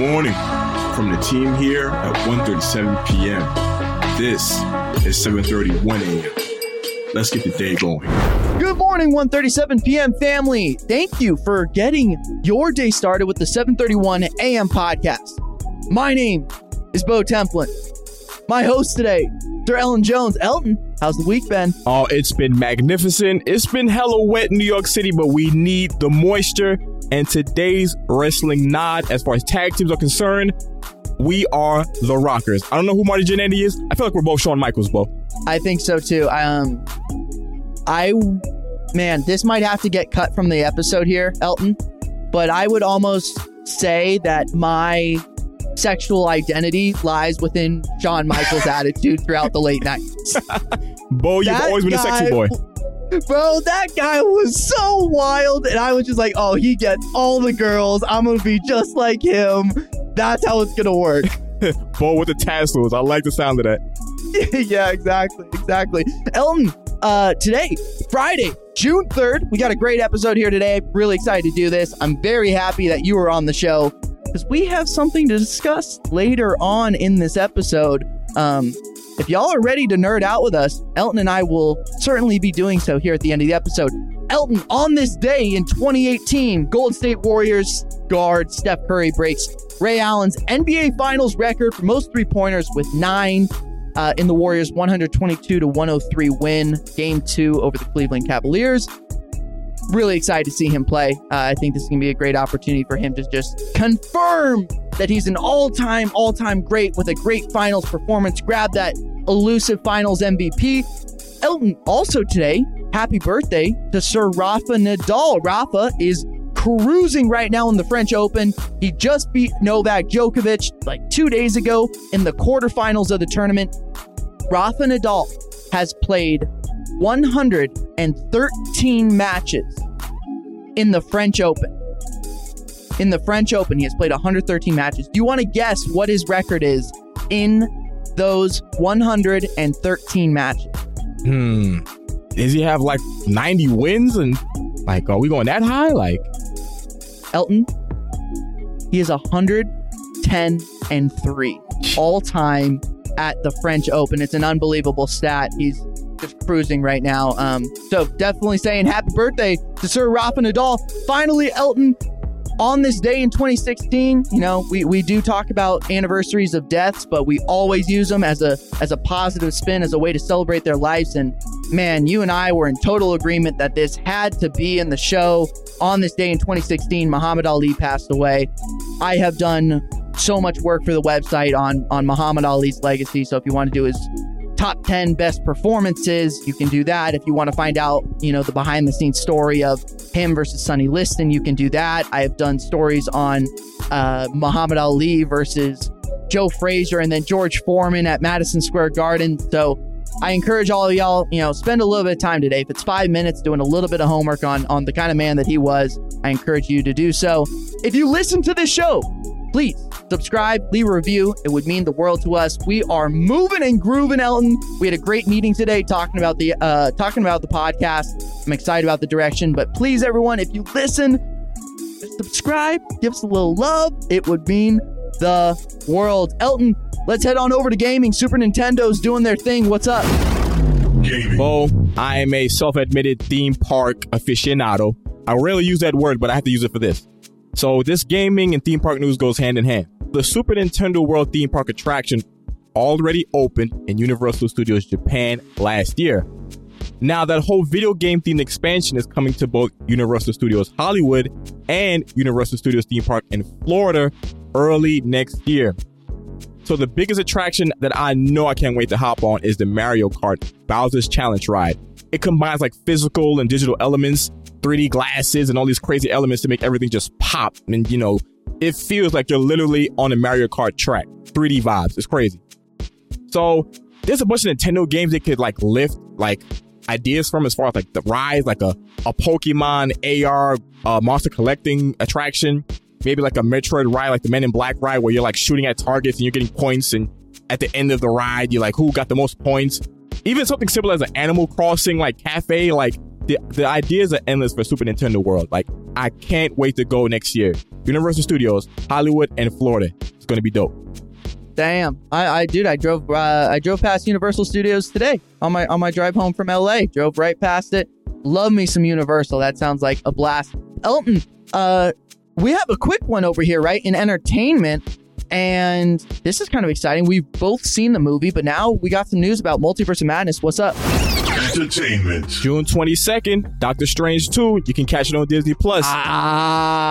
morning from the team here at 1.37 p.m. This is 7.31 a.m. Let's get the day going. Good morning, 1:37 p.m. family. Thank you for getting your day started with the 7:31 a.m. podcast. My name is Bo Templin. My host today, Sir Elton Jones. Elton, how's the week been? Oh, it's been magnificent. It's been hella wet in New York City, but we need the moisture. And today's wrestling nod, as far as tag teams are concerned, we are the Rockers. I don't know who Marty Jannetty is. I feel like we're both Shawn Michaels, Bo. I think so too. Um, I, man, this might have to get cut from the episode here, Elton, but I would almost say that my sexual identity lies within Shawn Michaels' attitude throughout the late nights. Bo, you've That always been a sexy boy. Bro, that guy was so wild, and I was just like, "Oh, he gets all the girls. I'm gonna be just like him. That's how it's gonna work." Bo with the tassels. I like the sound of that. yeah, exactly, exactly. Elton, uh, today, Friday, June 3rd, we got a great episode here today. Really excited to do this. I'm very happy that you were on the show because we have something to discuss later on in this episode. Um, if y'all are ready to nerd out with us, Elton and I will certainly be doing so here at the end of the episode. Elton, on this day in 2018, Golden State Warriors guard Steph Curry breaks Ray Allen's NBA Finals record for most three pointers with nine uh, in the Warriors' 122 to 103 win, game two over the Cleveland Cavaliers. Really excited to see him play. Uh, I think this is going to be a great opportunity for him to just confirm that he's an all time, all time great with a great finals performance. Grab that elusive finals MVP. Elton, also today, happy birthday to Sir Rafa Nadal. Rafa is cruising right now in the French Open. He just beat Novak Djokovic like two days ago in the quarterfinals of the tournament. Rafa Nadal has played 113 matches in the French Open. In the French Open, he has played 113 matches. Do you want to guess what his record is in those 113 matches? Hmm. Does he have like 90 wins? And like, are we going that high? Like, Elton, he is 110 and 3 all time at the French Open. It's an unbelievable stat. He's just cruising right now. Um, so definitely saying happy birthday to Sir Rafa Nadal. Finally, Elton, on this day in 2016, you know, we, we do talk about anniversaries of deaths, but we always use them as a as a positive spin, as a way to celebrate their lives. And man, you and I were in total agreement that this had to be in the show. On this day in 2016, Muhammad Ali passed away. I have done so much work for the website on on Muhammad Ali's legacy. So if you want to do his top 10 best performances, you can do that. If you want to find out, you know, the behind the scenes story of him versus Sonny Liston, you can do that. I have done stories on uh, Muhammad Ali versus Joe Frazier and then George Foreman at Madison Square Garden. So I encourage all of y'all, you know, spend a little bit of time today. If it's five minutes doing a little bit of homework on on the kind of man that he was, I encourage you to do so. If you listen to this show, please subscribe, leave a review. It would mean the world to us. We are moving and grooving, Elton. We had a great meeting today talking about the uh talking about the podcast. I'm excited about the direction, but please, everyone, if you listen, subscribe, give us a little love. It would mean the world. Elton, let's head on over to gaming. Super Nintendo's doing their thing. What's up? Gaming. Bo, I am a self admitted theme park aficionado. I rarely use that word, but I have to use it for this. So, this gaming and theme park news goes hand in hand. The Super Nintendo World theme park attraction already opened in Universal Studios Japan last year. Now, that whole video game themed expansion is coming to both Universal Studios Hollywood and Universal Studios theme park in Florida early next year. So the biggest attraction that I know I can't wait to hop on is the Mario Kart Bowser's Challenge ride. It combines like physical and digital elements, 3D glasses, and all these crazy elements to make everything just pop. And you know, it feels like you're literally on a Mario Kart track. 3D vibes. It's crazy. So there's a bunch of Nintendo games they could like lift like ideas from as far as like the rise, like a, a Pokemon AR uh, monster collecting attraction, maybe like a Metroid ride, like the Men in Black ride, where you're like shooting at targets and you're getting points, and at the end of the ride, you're like, who got the most points? Even something simple as an Animal Crossing like cafe, like the the ideas are endless for Super Nintendo World. Like I can't wait to go next year. Universal Studios, Hollywood, and Florida. It's to be dope. Damn, I, I dude, I drove uh, I drove past Universal Studios today on my on my drive home from LA. Drove right past it. Love me some Universal. That sounds like a blast. Elton, uh, we have a quick one over here, right? In entertainment. And this is kind of exciting. We've both seen the movie, but now we got some news about Multiverse of Madness. What's up? Entertainment. June 22nd, Doctor Strange 2. You can catch it on Disney Plus.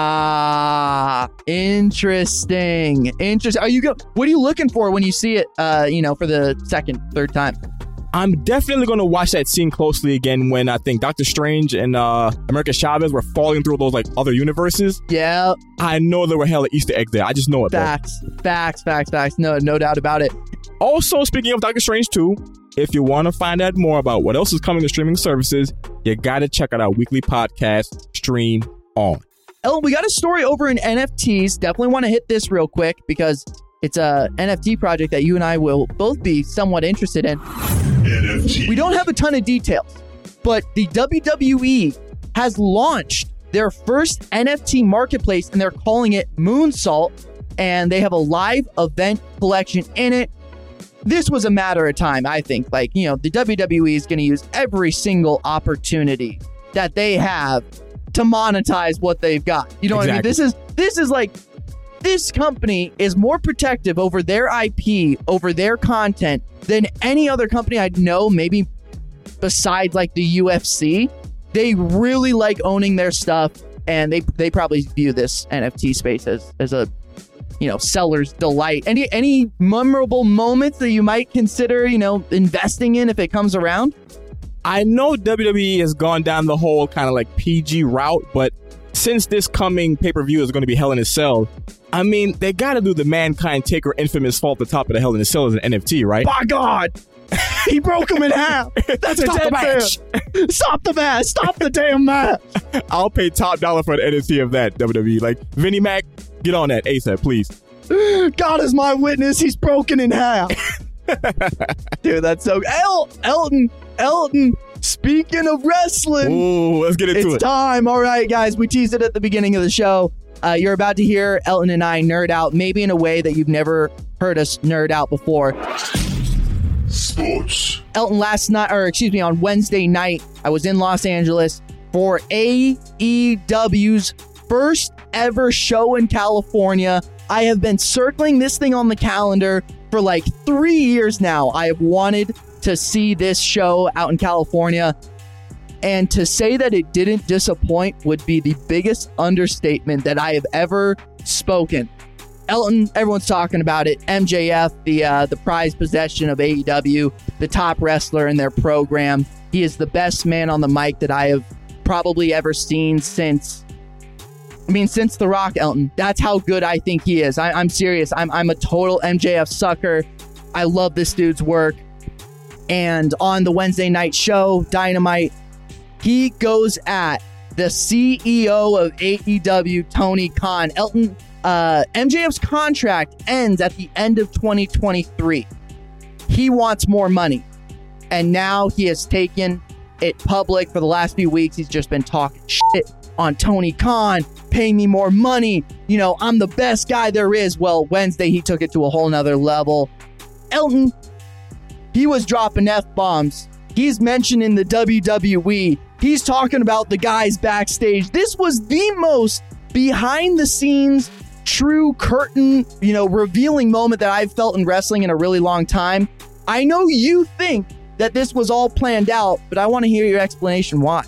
Ah, interesting. Interesting. Are you go? What are you looking for when you see it? Uh, you know, for the second, third time. I'm definitely going to watch that scene closely again when I think Doctor Strange and uh, America Chavez were falling through those like other universes. Yeah, I know there were hella Easter eggs there. I just know it. bro. facts, facts, facts, facts. No, no doubt about it. Also, speaking of Doctor Strange 2, if you want to find out more about what else is coming to streaming services, you got to check out our weekly podcast, Stream On. Elton, we got a story over in NFTs. Definitely want to hit this real quick because it's a NFT project that you and I will both be somewhat interested in. NFT. We don't have a ton of details, but the WWE has launched their first NFT marketplace and they're calling it Moonsault. And they have a live event collection in it. This was a matter of time, I think. Like, you know, the WWE is going to use every single opportunity that they have to monetize what they've got. You know what I mean? This is this is like this company is more protective over their IP, over their content than any other company I'd know, maybe besides like the UFC. They really like owning their stuff and they they probably view this NFT space as as a you know seller's delight. Any any memorable moments that you might consider, you know, investing in if it comes around? I know WWE has gone down the whole kind of like PG route, but since this coming pay per view is going to be Hell in a Cell, I mean, they got to do the Mankind Taker infamous fall at the top of the Hell in a Cell as an NFT, right? By God. He broke him in half. That's Stop a the match. Stop the match. Stop the damn match. I'll pay top dollar for an NFT of that, WWE. Like, Vinnie Mac, get on that ASAP, please. God is my witness. He's broken in half. Dude, that's so. El- Elton, Elton. Speaking of wrestling, Ooh, let's get into it. it's it. time. All right, guys. We teased it at the beginning of the show. Uh, you're about to hear Elton and I nerd out, maybe in a way that you've never heard us nerd out before. Sports. Elton last night, or excuse me, on Wednesday night, I was in Los Angeles for AEW's first ever show in California. I have been circling this thing on the calendar for like three years now. I have wanted to see this show out in California. And to say that it didn't disappoint would be the biggest understatement that I have ever spoken. Elton, everyone's talking about it. MJF, the uh, the prized possession of AEW, the top wrestler in their program. He is the best man on the mic that I have probably ever seen since. I mean, since The Rock, Elton. That's how good I think he is. I, I'm serious. I'm I'm a total MJF sucker. I love this dude's work. And on the Wednesday night show, Dynamite, he goes at the CEO of AEW, Tony Khan. Elton, uh, MJF's contract ends at the end of 2023. He wants more money. And now he has taken it public for the last few weeks. He's just been talking shit on Tony Khan, pay me more money. You know, I'm the best guy there is. Well, Wednesday he took it to a whole nother level. Elton, he was dropping F bombs. He's mentioning the WWE. He's talking about the guys backstage. This was the most behind the scenes, true curtain, you know, revealing moment that I've felt in wrestling in a really long time. I know you think that this was all planned out, but I want to hear your explanation why.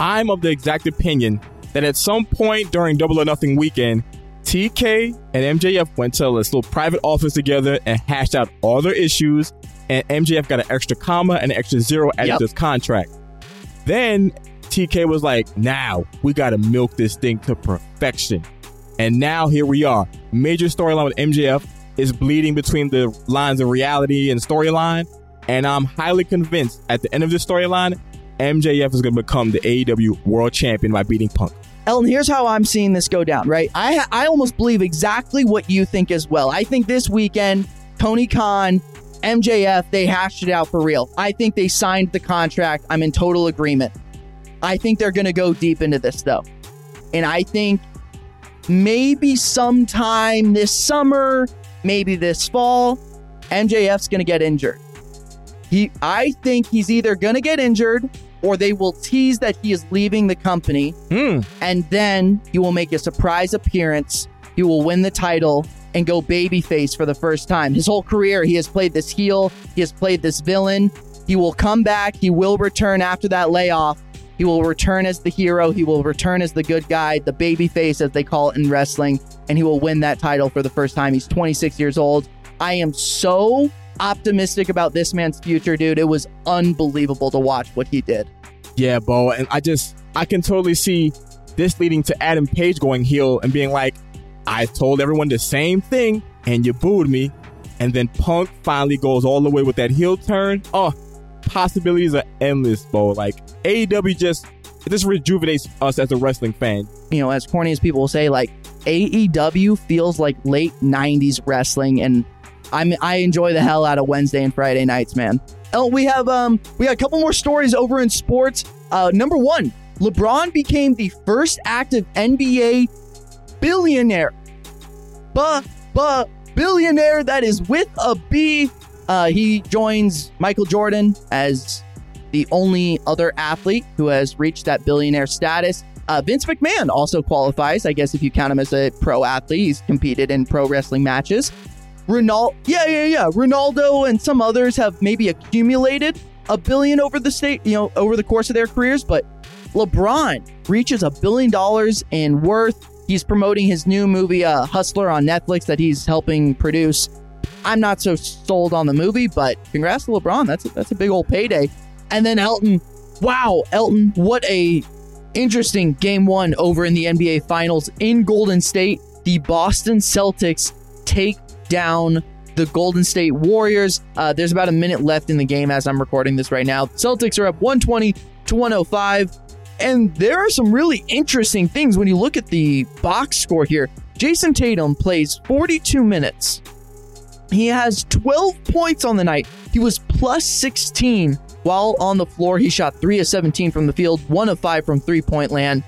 I'm of the exact opinion that at some point during Double or Nothing weekend, TK and MJF went to this little private office together and hashed out all their issues, and MJF got an extra comma and an extra zero added Yep. to his contract. Then TK was like, now we got to milk this thing to perfection. And now here we are. Major storyline with MJF is bleeding between the lines of reality and storyline. And I'm highly convinced at the end of this storyline, MJF is going to become the AEW World Champion by beating Punk. Elton, here's how I'm seeing this go down, right? I I almost believe exactly what you think as well. I think this weekend, Tony Khan, MJF, they hashed it out for real. I think they signed the contract. I'm in total agreement. I think they're going to go deep into this though. And I think maybe sometime this summer, maybe this fall, MJF's going to get injured. He, I think he's either going to get injured or they will tease that he is leaving the company, Hmm. and then he will make a surprise appearance. He will win the title and go babyface for the first time. His whole career, he has played this heel, he has played this villain. He will come back, he will return after that layoff. He will return as the hero, he will return as the good guy, the babyface, as they call it in wrestling, and he will win that title for the first time. He's 26 years old. I am so optimistic about this man's future, dude. It was unbelievable to watch what he did. Yeah, Bo, and I just I can totally see this leading to Adam Page going heel and being like, I told everyone the same thing and you booed me. And then Punk finally goes all the way with that heel turn. Oh, possibilities are endless, Bo. Like AEW just it just rejuvenates us as a wrestling fan. you know, as corny as people will say, like AEW feels like late '90s wrestling, and I'm I enjoy the hell out of Wednesday and Friday nights, man. Oh, we have um we got a couple more stories over in sports. Uh, number one, LeBron became the first active NBA billionaire. But but billionaire that is with a B. Uh, he joins Michael Jordan as the only other athlete who has reached that billionaire status. Uh, Vince McMahon also qualifies, I guess, if you count him as a pro athlete. He's competed in pro wrestling matches. Ronaldo, yeah, yeah, yeah. Ronaldo and some others have maybe accumulated a billion over the state, you know, over the course of their careers, but LeBron reaches a billion dollars in worth. He's promoting his new movie, uh, Hustler, on Netflix that he's helping produce. I'm not so sold on the movie, but congrats to LeBron. That's a, that's a big old payday. And then Elton, wow, Elton, what a interesting game one over in the NBA Finals in Golden State. The Boston Celtics take down the Golden State Warriors. Uh, there's about a minute left in the game as I'm recording this right now. Celtics are up 120 to 105. And there are some really interesting things when you look at the box score here. Jayson Tatum plays 42 minutes. He has 12 points on the night. He was plus 16 while on the floor. He shot 3 of 17 from the field, 1 of 5 from three point land.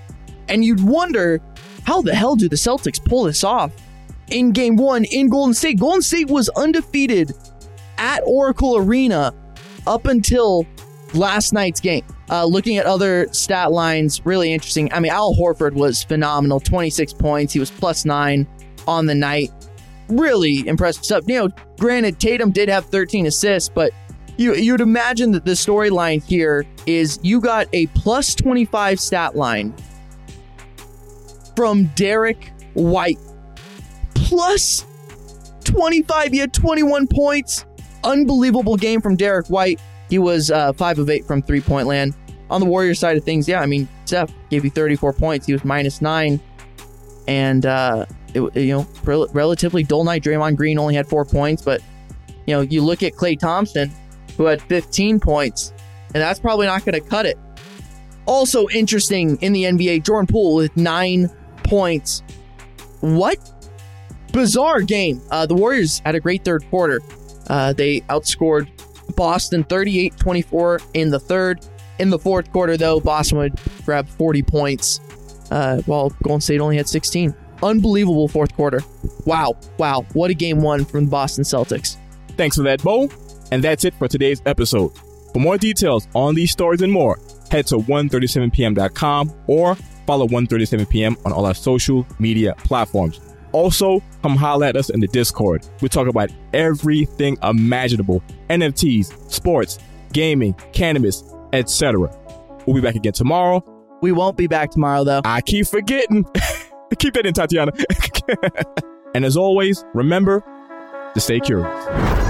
And you'd wonder how the hell do the Celtics pull this off in game one in Golden State? Golden State was undefeated at Oracle Arena up until last night's game. Uh, looking at other stat lines, really interesting. I mean, Al Horford was phenomenal 26 points. He was plus nine on the night. Really impressive stuff. You know, granted, Tatum did have 13 assists, but you, you'd imagine that the storyline here is you got a plus 25 stat line from Derrick White. Plus 25, he had 21 points. Unbelievable game from Derrick White. He was uh, 5 of 8 from three point land. On the Warriors side of things, yeah, I mean, Steph gave you 34 points. He was minus 9. And, uh, it, you know, rel- relatively dull night. Draymond Green only had 4 points. But, you know, you look at Klay Thompson, who had 15 points, and that's probably not going to cut it. Also interesting in the NBA, Jordan Poole with 9 points. What bizarre game. Uh, the Warriors had a great third quarter. Uh, they outscored Boston 38 24 in the third. In the fourth quarter, though, Boston would grab 40 points uh, while Golden State only had 16. Unbelievable fourth quarter. Wow. Wow. What a game one from the Boston Celtics. Thanks for that, Bo. And that's it for today's episode. For more details on these stories and more, head to 137pm.com or follow 137pm on all our social media platforms. Also, come holler at us in the Discord. We talk about everything imaginable NFTs, sports, gaming, cannabis, etc. We'll be back again tomorrow. We won't be back tomorrow, though. I keep forgetting. Keep that in, Tatiana. and as always, remember to stay curious.